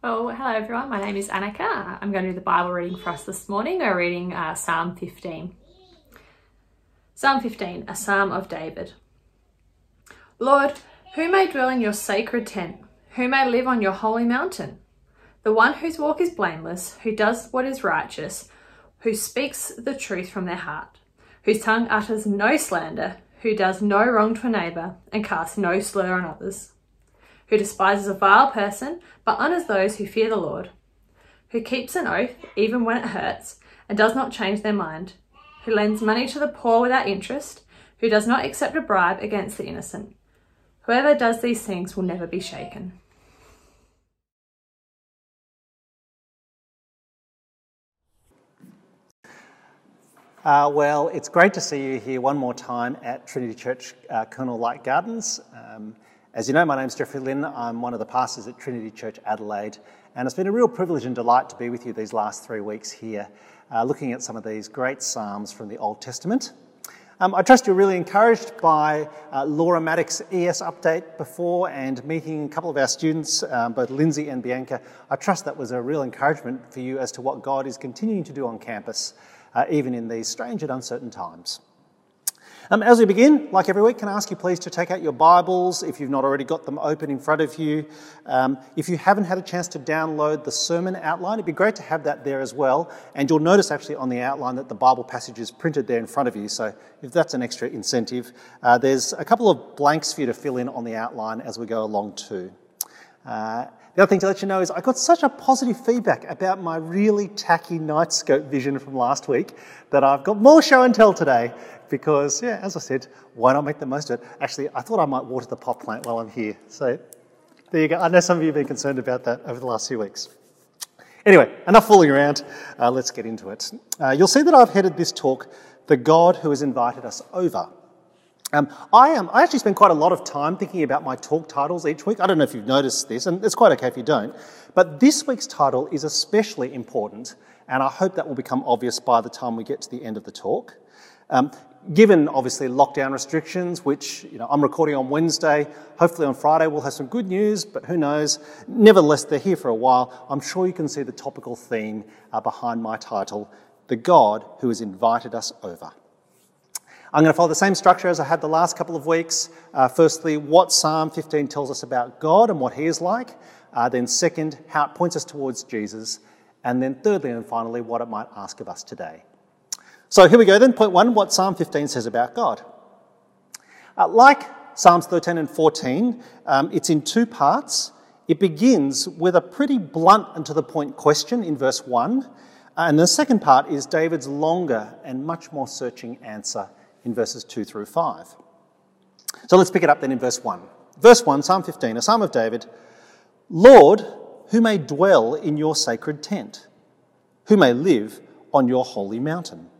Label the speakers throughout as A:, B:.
A: Well, hello everyone. My name is Annika. I'm going to do the Bible reading for us this morning. We're reading uh, Psalm 15. Psalm 15, a psalm of David. Lord, who may dwell in your sacred tent? Who may live on your holy mountain? The one whose walk is blameless, who does what is righteous, who speaks the truth from their heart, whose tongue utters no slander, who does no wrong to a neighbour, and casts no slur on others who despises a vile person but honours those who fear the Lord, who keeps an oath even when it hurts and does not change their mind, who lends money to the poor without interest, who does not accept a bribe against the innocent. Whoever does these things will never be shaken.
B: Uh, well, it's great to see you here one more time at Trinity Church, uh, Colonel Light Gardens. Um, as you know, my name is Jeffrey Lynn. I'm one of the pastors at Trinity Church Adelaide, and it's been a real privilege and delight to be with you these last three weeks here, uh, looking at some of these great Psalms from the Old Testament. Um, I trust you're really encouraged by uh, Laura Maddox's ES update before and meeting a couple of our students, um, both Lindsay and Bianca. I trust that was a real encouragement for you as to what God is continuing to do on campus, uh, even in these strange and uncertain times. Um, as we begin, like every week, can I ask you please to take out your Bibles if you've not already got them open in front of you. Um, if you haven't had a chance to download the sermon outline, it'd be great to have that there as well. And you'll notice actually on the outline that the Bible passage is printed there in front of you. So if that's an extra incentive, uh, there's a couple of blanks for you to fill in on the outline as we go along too. Uh, the other thing to let you know is I got such a positive feedback about my really tacky night scope vision from last week that I've got more show and tell today because, yeah, as I said, why not make the most of it? Actually, I thought I might water the pot plant while I'm here. So there you go. I know some of you have been concerned about that over the last few weeks. Anyway, enough fooling around. Uh, let's get into it. Uh, you'll see that I've headed this talk, The God Who Has Invited Us Over. Um, I, am, I actually spend quite a lot of time thinking about my talk titles each week. I don't know if you've noticed this, and it's quite okay if you don't. But this week's title is especially important, and I hope that will become obvious by the time we get to the end of the talk. Um, given obviously lockdown restrictions, which you know, I'm recording on Wednesday, hopefully on Friday we'll have some good news, but who knows? Nevertheless, they're here for a while. I'm sure you can see the topical theme uh, behind my title The God Who Has Invited Us Over. I'm going to follow the same structure as I had the last couple of weeks. Uh, firstly, what Psalm 15 tells us about God and what He is like. Uh, then, second, how it points us towards Jesus. And then, thirdly and finally, what it might ask of us today. So here we go then. Point one what Psalm 15 says about God. Uh, like Psalms 13 and 14, um, it's in two parts. It begins with a pretty blunt and to the point question in verse 1. And the second part is David's longer and much more searching answer in verses 2 through 5. So let's pick it up then in verse 1. Verse 1, Psalm 15, a psalm of David Lord, who may dwell in your sacred tent? Who may live on your holy mountain?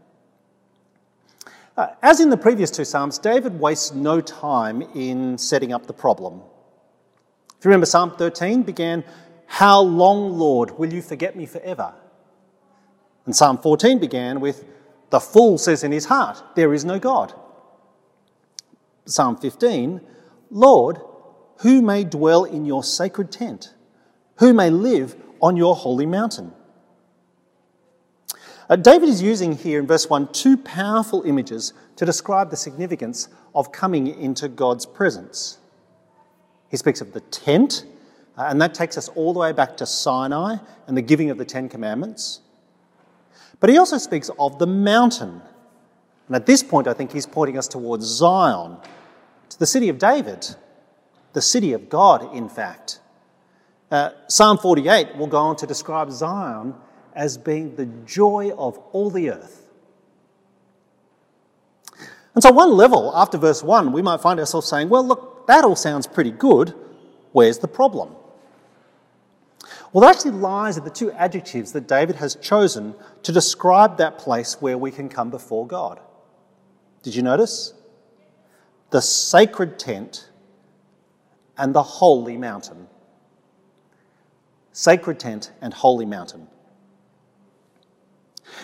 B: Uh, as in the previous two Psalms, David wastes no time in setting up the problem. If you remember, Psalm 13 began, How long, Lord, will you forget me forever? And Psalm 14 began with, The fool says in his heart, There is no God. Psalm 15, Lord, who may dwell in your sacred tent? Who may live on your holy mountain? Uh, David is using here in verse 1 two powerful images to describe the significance of coming into God's presence. He speaks of the tent, uh, and that takes us all the way back to Sinai and the giving of the Ten Commandments. But he also speaks of the mountain. And at this point, I think he's pointing us towards Zion, to the city of David, the city of God, in fact. Uh, Psalm 48 will go on to describe Zion as being the joy of all the earth. And so, one level, after verse 1, we might find ourselves saying, well, look, that all sounds pretty good. Where's the problem? Well, that actually lies in the two adjectives that David has chosen to describe that place where we can come before God. Did you notice? The sacred tent and the holy mountain. Sacred tent and holy mountain.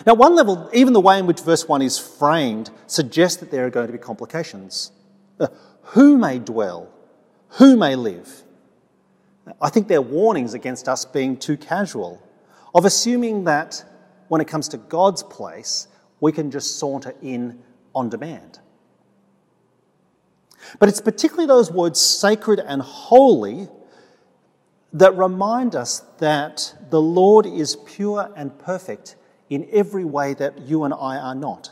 B: Now, one level, even the way in which verse 1 is framed suggests that there are going to be complications. Uh, who may dwell? Who may live? I think they're warnings against us being too casual, of assuming that when it comes to God's place, we can just saunter in on demand. But it's particularly those words sacred and holy that remind us that the Lord is pure and perfect in every way that you and I are not.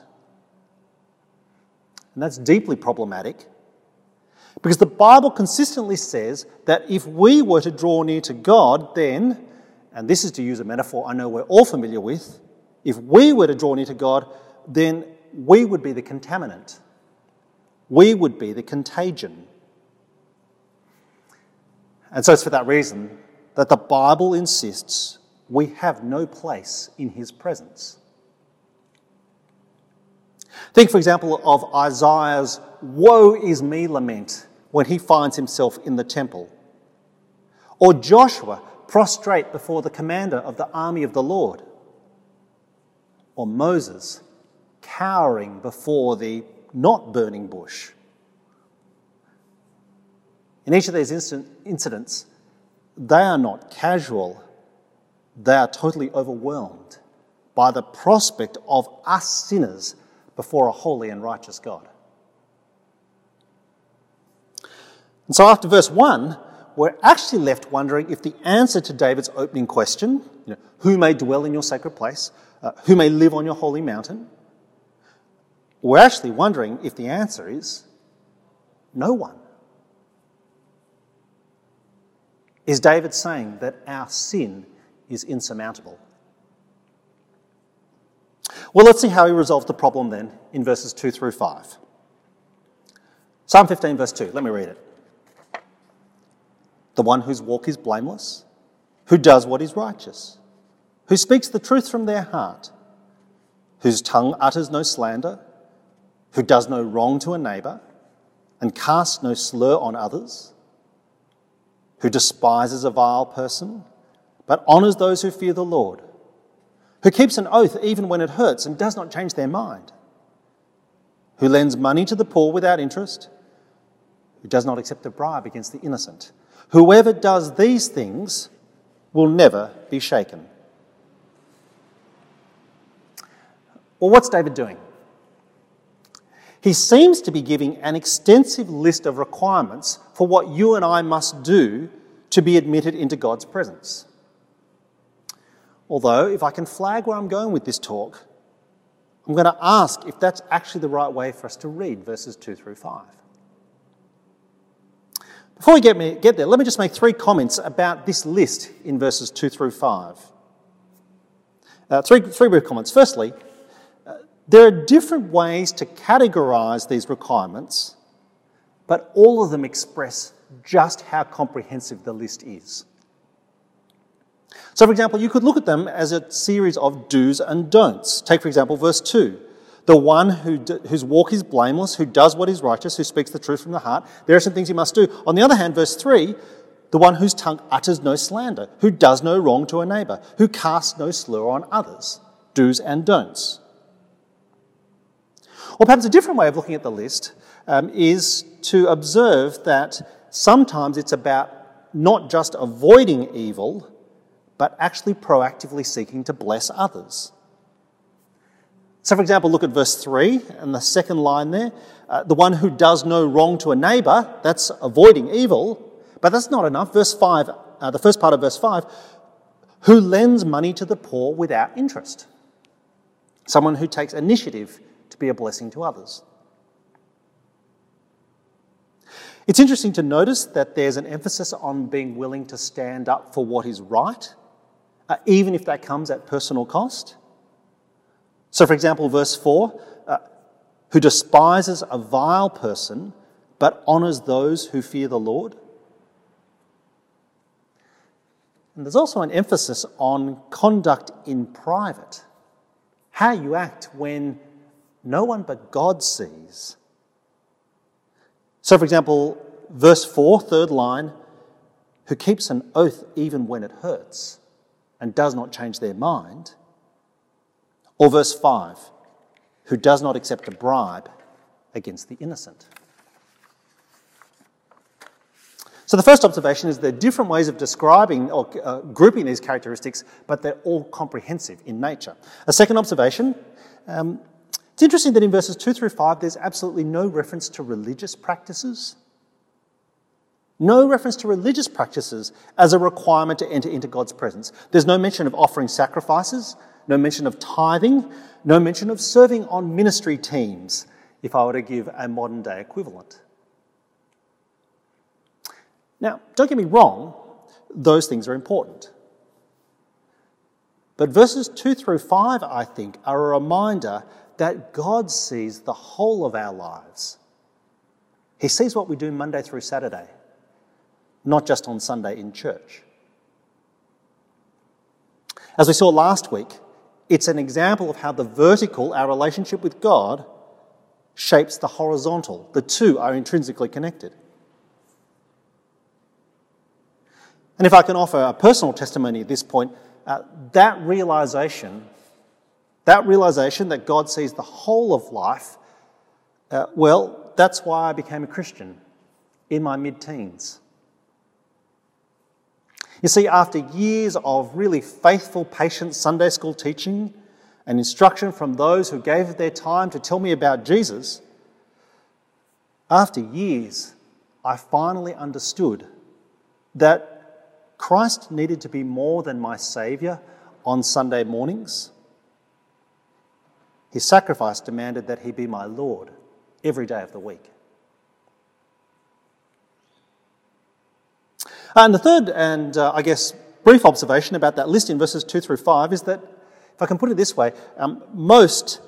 B: And that's deeply problematic because the Bible consistently says that if we were to draw near to God, then, and this is to use a metaphor I know we're all familiar with, if we were to draw near to God, then we would be the contaminant. We would be the contagion. And so it's for that reason that the Bible insists we have no place in His presence. Think, for example, of Isaiah's woe is me lament when he finds himself in the temple. Or Joshua prostrate before the commander of the army of the Lord. Or Moses cowering before the not burning bush. In each of these incidents, they are not casual, they are totally overwhelmed by the prospect of us sinners before a holy and righteous God. And so after verse 1, we're actually left wondering if the answer to David's opening question, you know, who may dwell in your sacred place, uh, who may live on your holy mountain, we're actually wondering if the answer is no one. Is David saying that our sin is insurmountable? Well, let's see how he resolved the problem then in verses 2 through 5. Psalm 15, verse 2, let me read it. The one whose walk is blameless, who does what is righteous, who speaks the truth from their heart, whose tongue utters no slander, who does no wrong to a neighbour, and casts no slur on others, who despises a vile person, but honours those who fear the Lord who keeps an oath even when it hurts and does not change their mind, who lends money to the poor without interest, who does not accept a bribe against the innocent. Whoever does these things will never be shaken. Well, what's David doing? He seems to be giving an extensive list of requirements for what you and I must do to be admitted into God's presence. Although, if I can flag where I'm going with this talk, I'm going to ask if that's actually the right way for us to read verses 2 through 5. Before we get, me, get there, let me just make three comments about this list in verses 2 through 5. Uh, three, three brief comments. Firstly, uh, there are different ways to categorise these requirements, but all of them express just how comprehensive the list is. So, for example, you could look at them as a series of do's and don'ts. Take, for example, verse 2. The one who whose walk is blameless, who does what is righteous, who speaks the truth from the heart, there are some things he must do. On the other hand, verse 3, the one whose tongue utters no slander, who does no wrong to a neighbour, who casts no slur on others. Do's and don'ts. Or perhaps a different way of looking at the list um, is to observe that sometimes it's about not just avoiding evil, but actually proactively seeking to bless others. So, for example, look at verse 3 and the second line there. Uh, the one who does no wrong to a neighbour, that's avoiding evil, but that's not enough. Verse 5, uh, the first part of verse 5, who lends money to the poor without interest. Someone who takes initiative to be a blessing to others. It's interesting to notice that there's an emphasis on being willing to stand up for what is right uh, even if that comes at personal cost. So, for example, verse 4 uh, who despises a vile person but honours those who fear the Lord. And there's also an emphasis on conduct in private, how you act when no one but God sees. So, for example, verse 4, third line, who keeps an oath even when it hurts and does not change their mind. Or verse 5 who does not accept a bribe against the innocent. So the first observation is there are different ways of describing or uh, grouping these characteristics, but they're all comprehensive in nature. A second observation um, it's interesting that in verses 2 through 5, there's absolutely no reference to religious practices. No reference to religious practices as a requirement to enter into God's presence. There's no mention of offering sacrifices, no mention of tithing, no mention of serving on ministry teams, if I were to give a modern day equivalent. Now, don't get me wrong, those things are important. But verses 2 through 5, I think, are a reminder that God sees the whole of our lives. He sees what we do Monday through Saturday, not just on Sunday in church. As we saw last week, it's an example of how the vertical, our relationship with God, shapes the horizontal. The two are intrinsically connected. And if I can offer a personal testimony at this point, uh, that realization, that realization that God sees the whole of life, uh, well, that's why I became a Christian in my mid teens. You see, after years of really faithful, patient Sunday school teaching and instruction from those who gave their time to tell me about Jesus, after years, I finally understood that Christ needed to be more than my Saviour on Sunday mornings. His sacrifice demanded that he be my Lord every day of the week. And the third, and uh, I guess brief observation about that list in verses 2 through 5 is that, if I can put it this way, um, most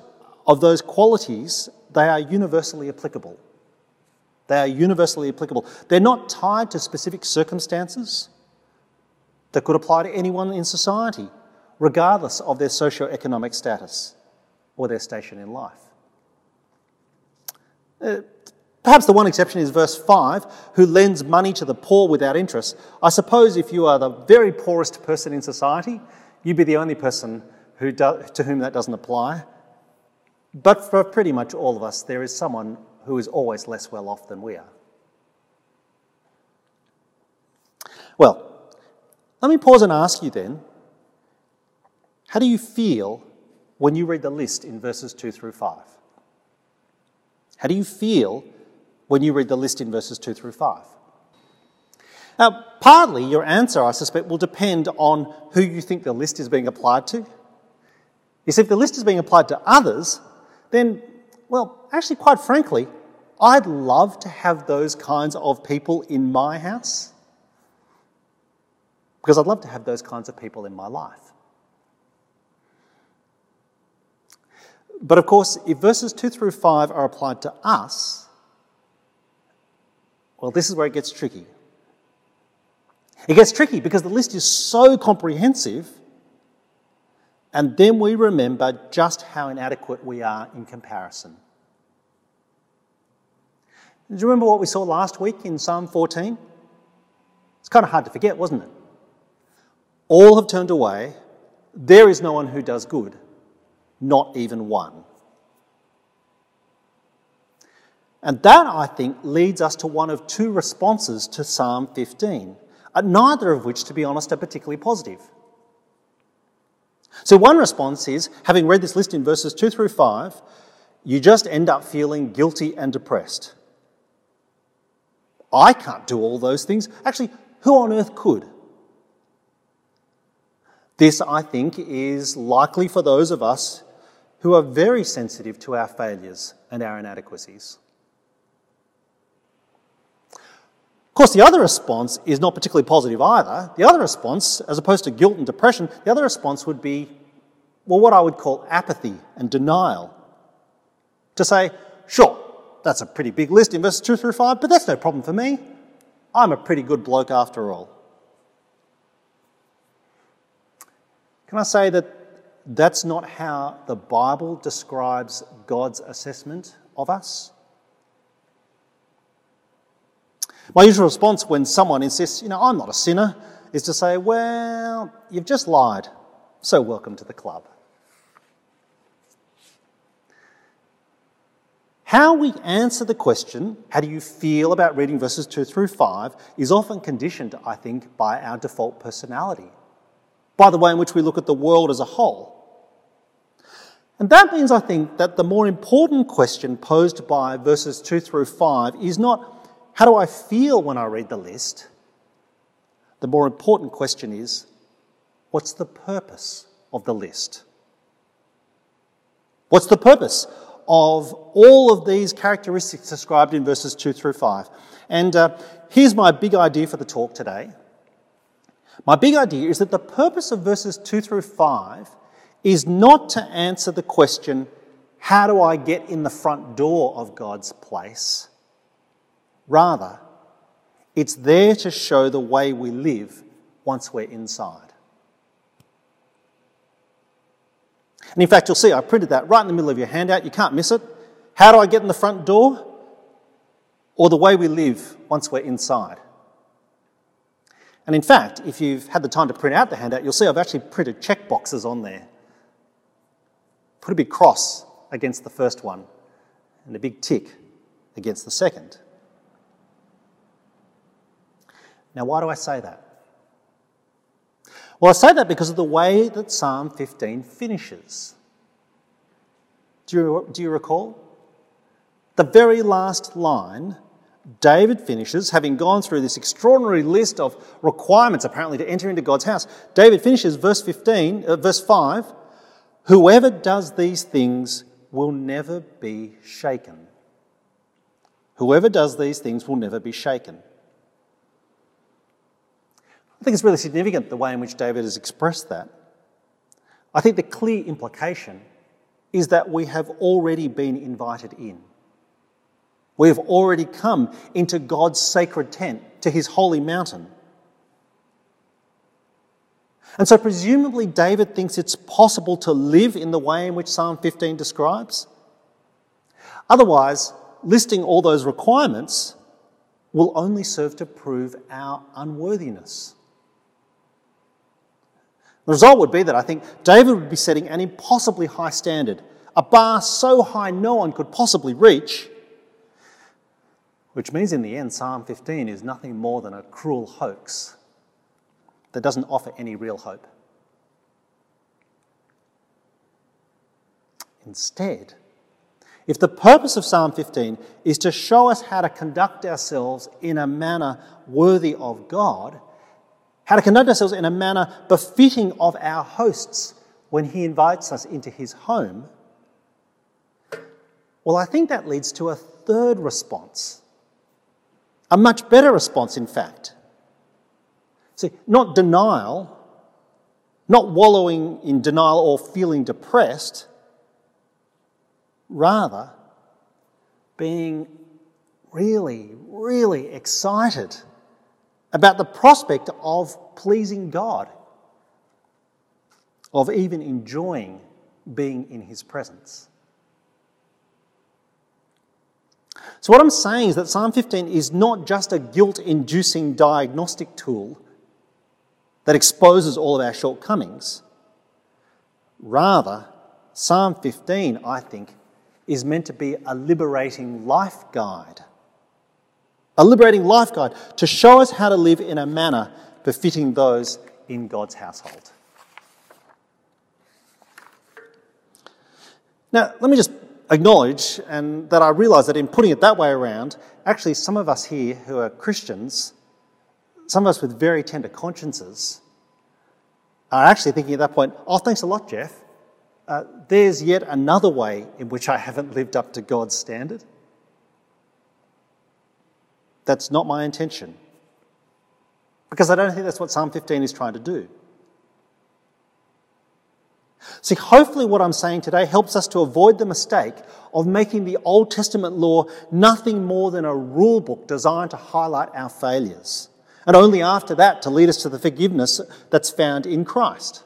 B: of those qualities, they are universally applicable. They are universally applicable. They're not tied to specific circumstances that could apply to anyone in society, regardless of their socio-economic status or their station in life. Uh, perhaps the one exception is verse 5 who lends money to the poor without interest. I suppose if you are the very poorest person in society, you'd be the only person who do, to whom that doesn't apply. But for pretty much all of us, there is someone who is always less well off than we are. Well, let me pause and ask you then how do you feel when you read the list in verses 2 through 5? How do you feel when you read the list in verses 2 through 5? Now, partly your answer, I suspect, will depend on who you think the list is being applied to. You see, if the list is being applied to others, then, well, actually, quite frankly, I'd love to have those kinds of people in my house. Because I'd love to have those kinds of people in my life. But of course, if verses 2 through 5 are applied to us, well, this is where it gets tricky. It gets tricky because the list is so comprehensive, and then we remember just how inadequate we are in comparison. Do you remember what we saw last week in Psalm 14? It's kind of hard to forget, wasn't it? All have turned away. There is no one who does good, not even one. And that, I think, leads us to one of two responses to Psalm 15, uh, neither of which, to be honest, are particularly positive. So, one response is having read this list in verses 2 through 5, you just end up feeling guilty and depressed. I can't do all those things. Actually, who on earth could? This, I think, is likely for those of us who are very sensitive to our failures and our inadequacies. Of course, the other response is not particularly positive either. The other response, as opposed to guilt and depression, the other response would be, well, what I would call apathy and denial. To say, sure, that's a pretty big list in verses 2 through 5, but that's no problem for me. I'm a pretty good bloke after all. Can I say that that's not how the Bible describes God's assessment of us? My usual response when someone insists, you know, I'm not a sinner, is to say, well, you've just lied, so welcome to the club. How we answer the question, how do you feel about reading verses 2 through 5, is often conditioned, I think, by our default personality, by the way in which we look at the world as a whole. And that means, I think, that the more important question posed by verses 2 through 5 is not, how do I feel when I read the list? The more important question is, what's the purpose of the list? What's the purpose of all of these characteristics described in verses 2 through 5? And uh, here's my big idea for the talk today. My big idea is that the purpose of verses 2 through 5 is not to answer the question, how do I get in the front door of God's place? Rather, it's there to show the way we live once we're inside. And in fact, you'll see I printed that right in the middle of your handout. You can't miss it. How do I get in the front door? Or the way we live once we're inside. And in fact, if you've had the time to print out the handout, you'll see I've actually printed check boxes on there. Put a big cross against the first one and a big tick against the second. Now, why do I say that? Well, I say that because of the way that Psalm 15 finishes. Do you, do you recall? The very last line, David finishes, having gone through this extraordinary list of requirements apparently to enter into God's house. David finishes verse 15, uh, verse 5 Whoever does these things will never be shaken. Whoever does these things will never be shaken. I think it's really significant the way in which David has expressed that. I think the clear implication is that we have already been invited in. We have already come into God's sacred tent, to his holy mountain. And so, presumably, David thinks it's possible to live in the way in which Psalm 15 describes. Otherwise, listing all those requirements will only serve to prove our unworthiness. The result would be that I think David would be setting an impossibly high standard, a bar so high no one could possibly reach, which means in the end, Psalm 15 is nothing more than a cruel hoax that doesn't offer any real hope. Instead, if the purpose of Psalm 15 is to show us how to conduct ourselves in a manner worthy of God, how to conduct ourselves in a manner befitting of our hosts when he invites us into his home, well, I think that leads to a third response. A much better response, in fact. See, not denial, not wallowing in denial or feeling depressed, rather, being really, really excited about the prospect of pleasing God, of even enjoying being in His presence. So, what I'm saying is that Psalm 15 is not just a guilt inducing diagnostic tool that exposes all of our shortcomings. Rather, Psalm 15, I think, is meant to be a liberating life guide a liberating life guide to show us how to live in a manner befitting those in God's household. Now, let me just acknowledge and that I realise that in putting it that way around, actually, some of us here who are Christians, some of us with very tender consciences, are actually thinking at that point, oh, thanks a lot, Jeff. Uh, there's yet another way in which I haven't lived up to God's standard. That's not my intention. Because I don't think that's what Psalm 15 is trying to do. See, hopefully, what I'm saying today helps us to avoid the mistake of making the Old Testament law nothing more than a rule book designed to highlight our failures, and only after that to lead us to the forgiveness that's found in Christ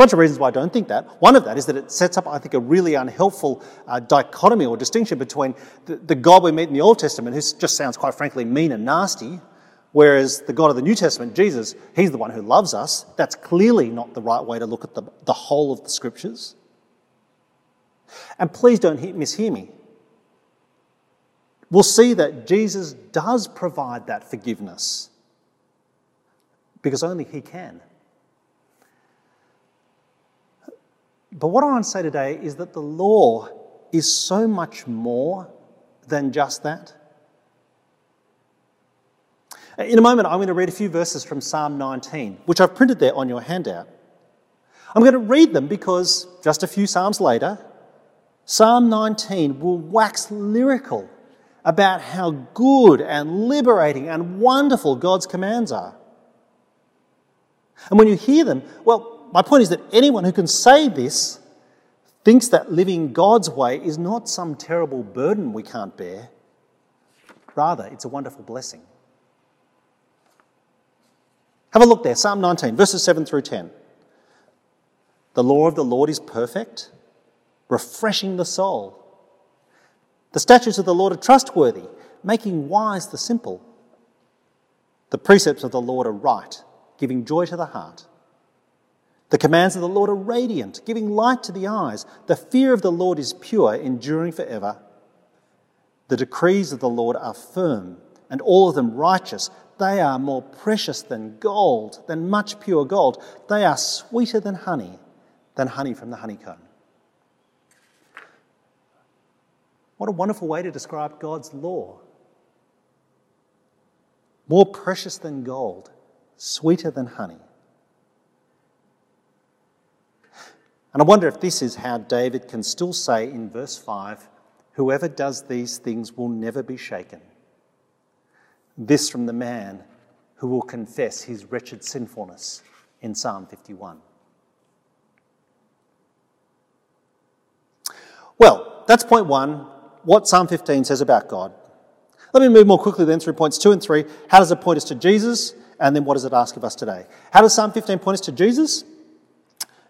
B: bunch of reasons why I don't think that. One of that is that it sets up, I think, a really unhelpful uh, dichotomy or distinction between the, the, God we meet in the Old Testament, who just sounds quite frankly mean and nasty, whereas the God of the New Testament, Jesus, he's the one who loves us. That's clearly not the right way to look at the, the whole of the scriptures. And please don't mishear me. We'll see that Jesus does provide that forgiveness because only He can. But what I want to say today is that the law is so much more than just that. In a moment, I'm going to read a few verses from Psalm 19, which I've printed there on your handout. I'm going to read them because just a few Psalms later, Psalm 19 will wax lyrical about how good and liberating and wonderful God's commands are. And when you hear them, well, my point is that anyone who can say this thinks that living God's way is not some terrible burden we can't bear. Rather, it's a wonderful blessing. Have a look there, Psalm 19, verses 7 through 10. The law of the Lord is perfect, refreshing the soul. The statutes of the Lord are trustworthy, making wise the simple. The precepts of the Lord are right, giving joy to the heart. The commands of the Lord are radiant, giving light to the eyes. The fear of the Lord is pure, enduring forever. The decrees of the Lord are firm, and all of them righteous. They are more precious than gold, than much pure gold. They are sweeter than honey, than honey from the honeycomb. What a wonderful way to describe God's law. More precious than gold, sweeter than honey. And I wonder if this is how David can still say in verse 5 Whoever does these things will never be shaken. This from the man who will confess his wretched sinfulness in Psalm 51. Well, that's point one what Psalm 15 says about God. Let me move more quickly then through points two and three. How does it point us to Jesus? And then what does it ask of us today? How does Psalm 15 point us to Jesus?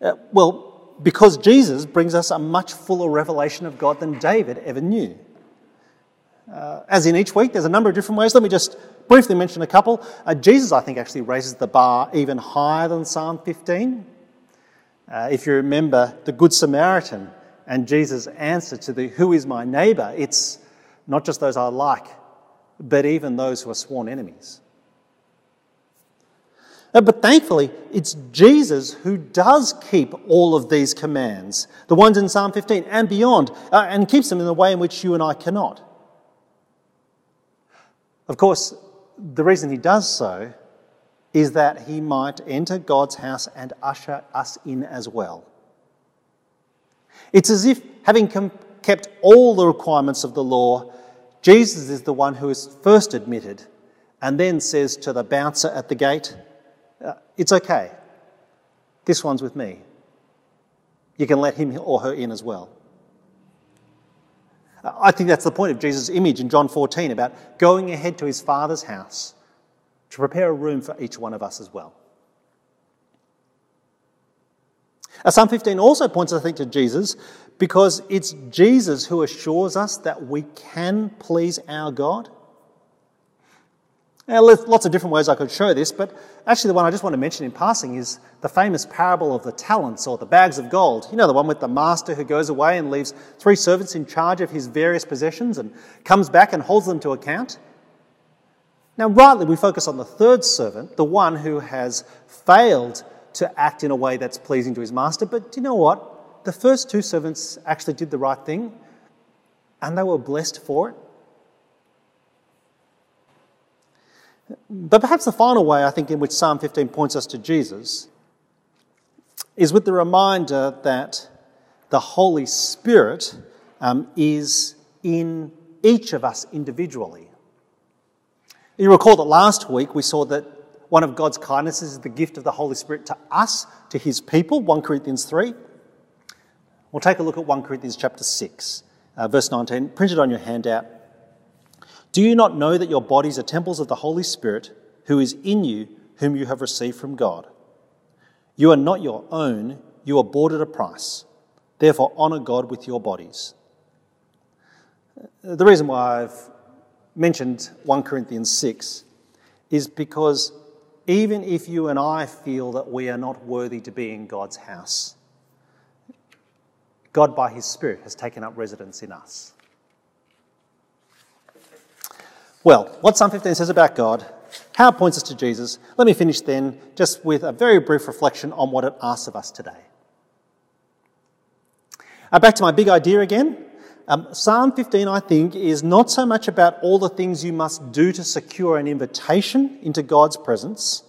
B: Uh, well, because Jesus brings us a much fuller revelation of God than David ever knew. Uh, as in each week, there's a number of different ways. Let me just briefly mention a couple. Uh, Jesus, I think, actually raises the bar even higher than Psalm 15. Uh, if you remember the Good Samaritan and Jesus' answer to the who is my neighbor, it's not just those I like, but even those who are sworn enemies. Uh, but thankfully, it's Jesus who does keep all of these commands, the ones in Psalm 15 and beyond, uh, and keeps them in a way in which you and I cannot. Of course, the reason he does so is that he might enter God's house and usher us in as well. It's as if, having kept all the requirements of the law, Jesus is the one who is first admitted and then says to the bouncer at the gate, uh, It's okay. This one's with me. You can let him or her in as well. Uh, I think that's the point of Jesus' image in John 14 about going ahead to his Father's house to prepare a room for each one of us as well. Psalm 15 also points, I think, to Jesus because it's Jesus who assures us that we can please our God. Now, there's lots of different ways I could show this, but actually, the one I just want to mention in passing is the famous parable of the talents or the bags of gold. You know, the one with the master who goes away and leaves three servants in charge of his various possessions and comes back and holds them to account. Now, rightly, we focus on the third servant, the one who has failed to act in a way that's pleasing to his master. But do you know what? The first two servants actually did the right thing and they were blessed for it. But perhaps the final way I think in which Psalm 15 points us to Jesus is with the reminder that the Holy Spirit um, is in each of us individually. You recall that last week we saw that one of God's kindnesses is the gift of the Holy Spirit to us, to his people, 1 Corinthians 3. We'll take a look at 1 Corinthians chapter 6, uh, verse 19, printed on your handout. Do you not know that your bodies are temples of the Holy Spirit who is in you, whom you have received from God? You are not your own, you are bought at a price. Therefore, honour God with your bodies. The reason why I've mentioned 1 Corinthians 6 is because even if you and I feel that we are not worthy to be in God's house. God, by His Spirit, has taken up residence in us. Well, what Psalm 15 says about God, how it points us to Jesus, let me finish then just with a very brief reflection on what it asks of us today. Uh, back to my big idea again. Um, Psalm 15, I think, is not so much about all the things you must do to secure an invitation into God's presence.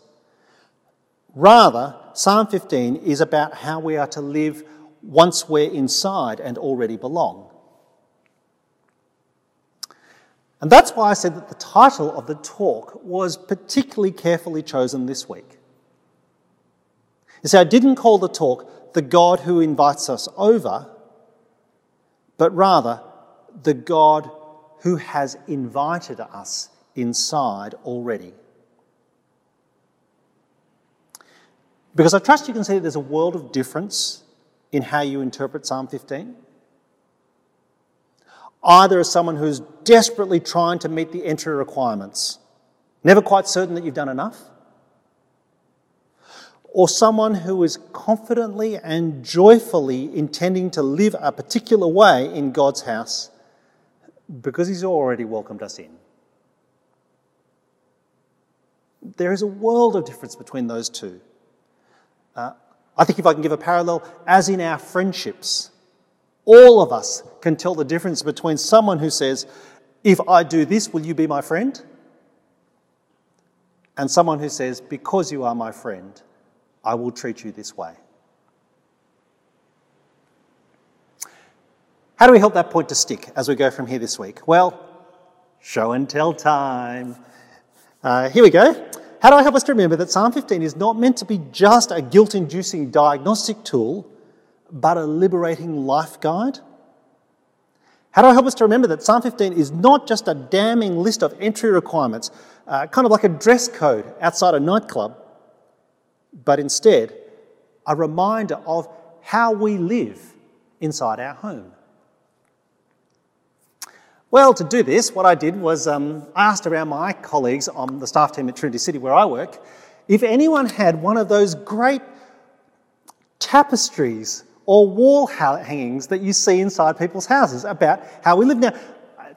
B: Rather, Psalm 15 is about how we are to live once we're inside and already belong. And that's why I said that the title of the talk was particularly carefully chosen this week. You see, I didn't call the talk The God Who Invites Us Over, but rather the God who has invited us inside already. Because I trust you can see that there's a world of difference in how you interpret Psalm 15 either as someone who's desperately trying to meet the entry requirements, never quite certain that you've done enough, or someone who is confidently and joyfully intending to live a particular way in God's house because He's already welcomed us in. There is a world of difference between those two. Uh, I think if I can give a parallel, as in our friendships, all of us can tell the difference between someone who says, If I do this, will you be my friend? And someone who says, Because you are my friend, I will treat you this way. How do we help that point to stick as we go from here this week? Well, show and tell time. Uh, here we go. How do I help us to remember that Psalm 15 is not meant to be just a guilt inducing diagnostic tool but a liberating life guide? How do I help us to remember that Psalm 15 is not just a damning list of entry requirements, uh, kind of like a dress code outside a nightclub, but instead a reminder of how we live inside our home? Well, to do this, what I did was um, I asked around my colleagues on the staff team at Trinity City where I work if anyone had one of those great tapestries or wall hangings that you see inside people's houses about how we live now.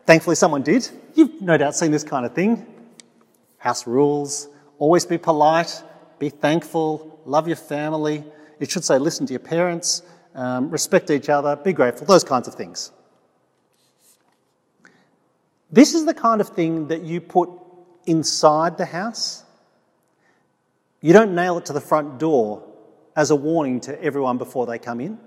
B: Thankfully, someone did. You've no doubt seen this kind of thing. House rules, always be polite, be thankful, love your family. It should say listen to your parents, um, respect each other, be grateful, those kinds of things. This is the kind of thing that you put inside the house. You don't nail it to the front door as a warning to everyone before they come in.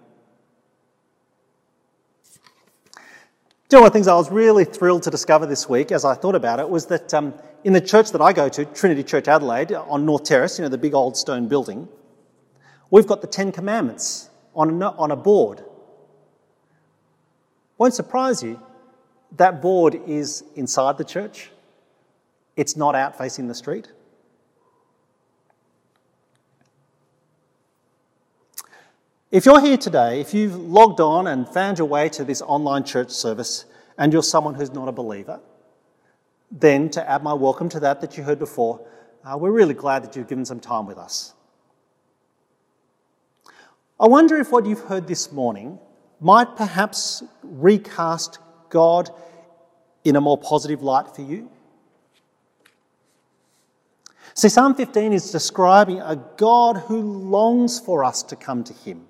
B: Do you know one of the things I was really thrilled to discover this week as I thought about it was that um, in the church that I go to, Trinity Church Adelaide, on North Terrace, you know, the big old stone building, we've got the Ten Commandments on a, on a board. Won't surprise you, that board is inside the church. It's not out facing the street. If you're here today, if you've logged on and found your way to this online church service and you're someone who's not a believer, then to add my welcome to that that you heard before, uh, we're really glad that you've given some time with us. I wonder if what you've heard this morning might perhaps recast God in a more positive light for you. See, Psalm 15 is describing a God who longs for us to come to Him.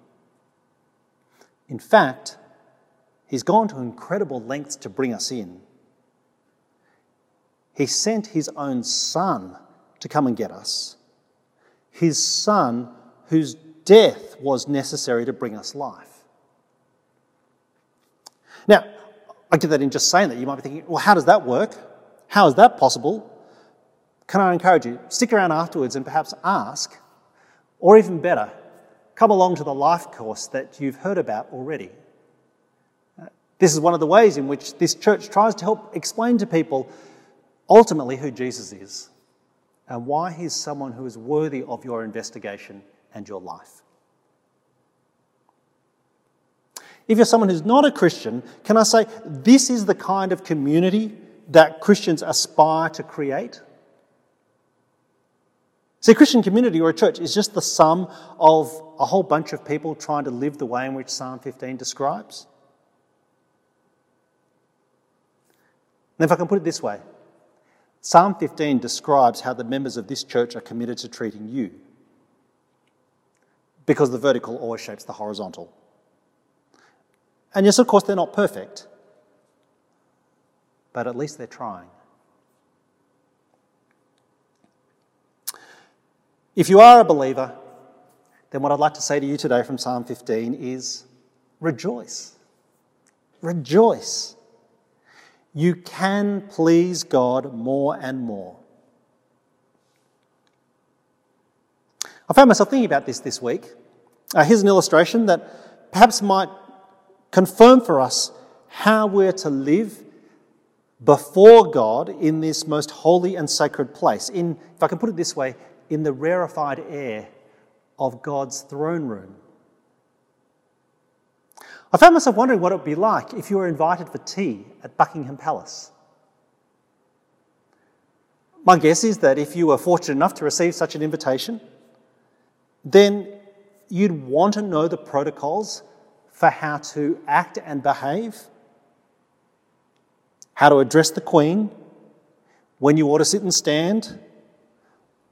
B: In fact, he's gone to incredible lengths to bring us in. He sent his own son to come and get us. His son, whose death was necessary to bring us life. Now, I get that in just saying that. You might be thinking, well, how does that work? How is that possible? Can I encourage you? Stick around afterwards and perhaps ask, or even better, come along to the life course that you've heard about already. Uh, this is one of the ways in which this church tries to help explain to people ultimately who Jesus is and why he's someone who is worthy of your investigation and your life. If you're someone who's not a Christian, can I say this is the kind of community that Christians aspire to create? See, a Christian community or a church is just the sum of a whole bunch of people trying to live the way in which Psalm 15 describes. And if I can put it this way Psalm 15 describes how the members of this church are committed to treating you. Because the vertical always shapes the horizontal. And yes, of course, they're not perfect, but at least they're trying. If you are a believer, then what I'd like to say to you today from Psalm 15 is rejoice. Rejoice. You can please God more and more. I found myself thinking about this this week. Uh, here's an illustration that perhaps might confirm for us how we're to live before God in this most holy and sacred place. In, if I can put it this way, in the rarefied air of God's throne room. I found myself wondering what it would be like if you were invited for tea at Buckingham Palace. My guess is that if you were fortunate enough to receive such an invitation, then you'd want to know the protocols for how to act and behave, how to address the Queen, when you ought to sit and stand,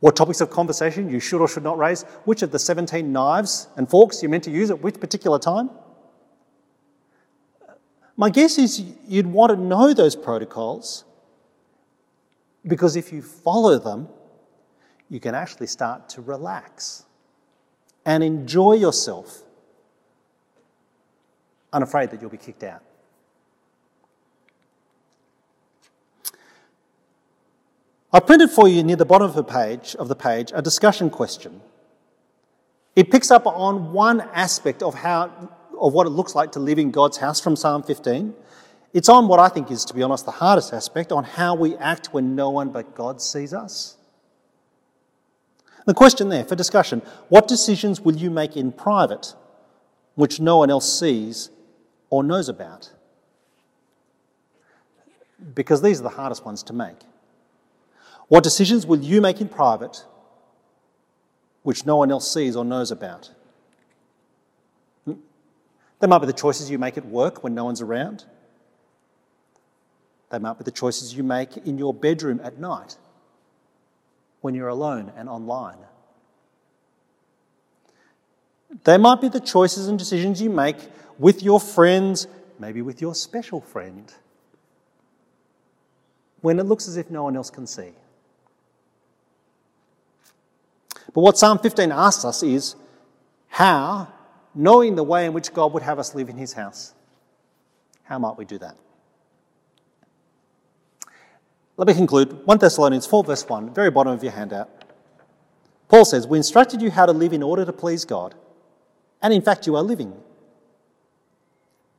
B: what topics of conversation you should or should not raise, which of the 17 knives and forks you're meant to use at which particular time. My guess is you'd want to know those protocols because if you follow them, you can actually start to relax and enjoy yourself, unafraid that you'll be kicked out. I printed for you near the bottom of the page of the page a discussion question. It picks up on one aspect of how of what it looks like to live in God's house from Psalm 15. It's on what I think is, to be honest, the hardest aspect on how we act when no one but God sees us. The question there for discussion what decisions will you make in private which no one else sees or knows about? Because these are the hardest ones to make. What decisions will you make in private which no one else sees or knows about? Hmm? They might be the choices you make at work when no one's around. They might be the choices you make in your bedroom at night when you're alone and online. They might be the choices and decisions you make with your friends, maybe with your special friend, when it looks as if no one else can see. But what Psalm 15 asks us is how, knowing the way in which God would have us live in his house, how might we do that? Let me conclude. 1 Thessalonians 4, verse 1, very bottom of your handout. Paul says, We instructed you how to live in order to please God, and in fact, you are living.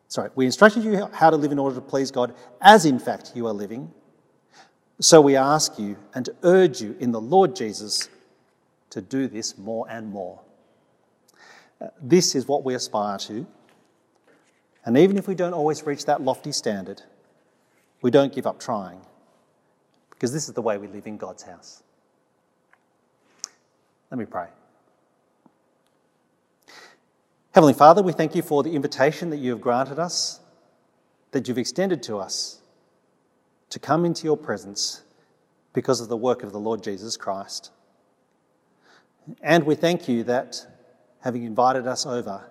B: Sorry, we instructed you how to live in order to please God, as in fact you are living. So we ask you and urge you in the Lord Jesus to do this more and more. Uh, this is what we aspire to. And even if we don't always reach that lofty standard, we don't give up trying because this is the way we live in God's house. Let me pray. Heavenly Father, we thank you for the invitation that you have granted us, that you've extended to us to come into your presence because of the work of the Lord Jesus Christ. And we thank you that, having invited us over,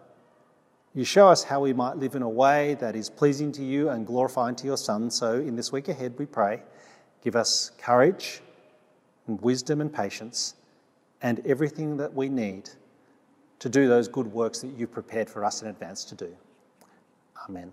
B: you show us how we might live in a way that is pleasing to you and glorifying to your Son. So, in this week ahead, we pray, give us courage and wisdom and patience and everything that we need to do those good works that you've prepared for us in advance to do. Amen.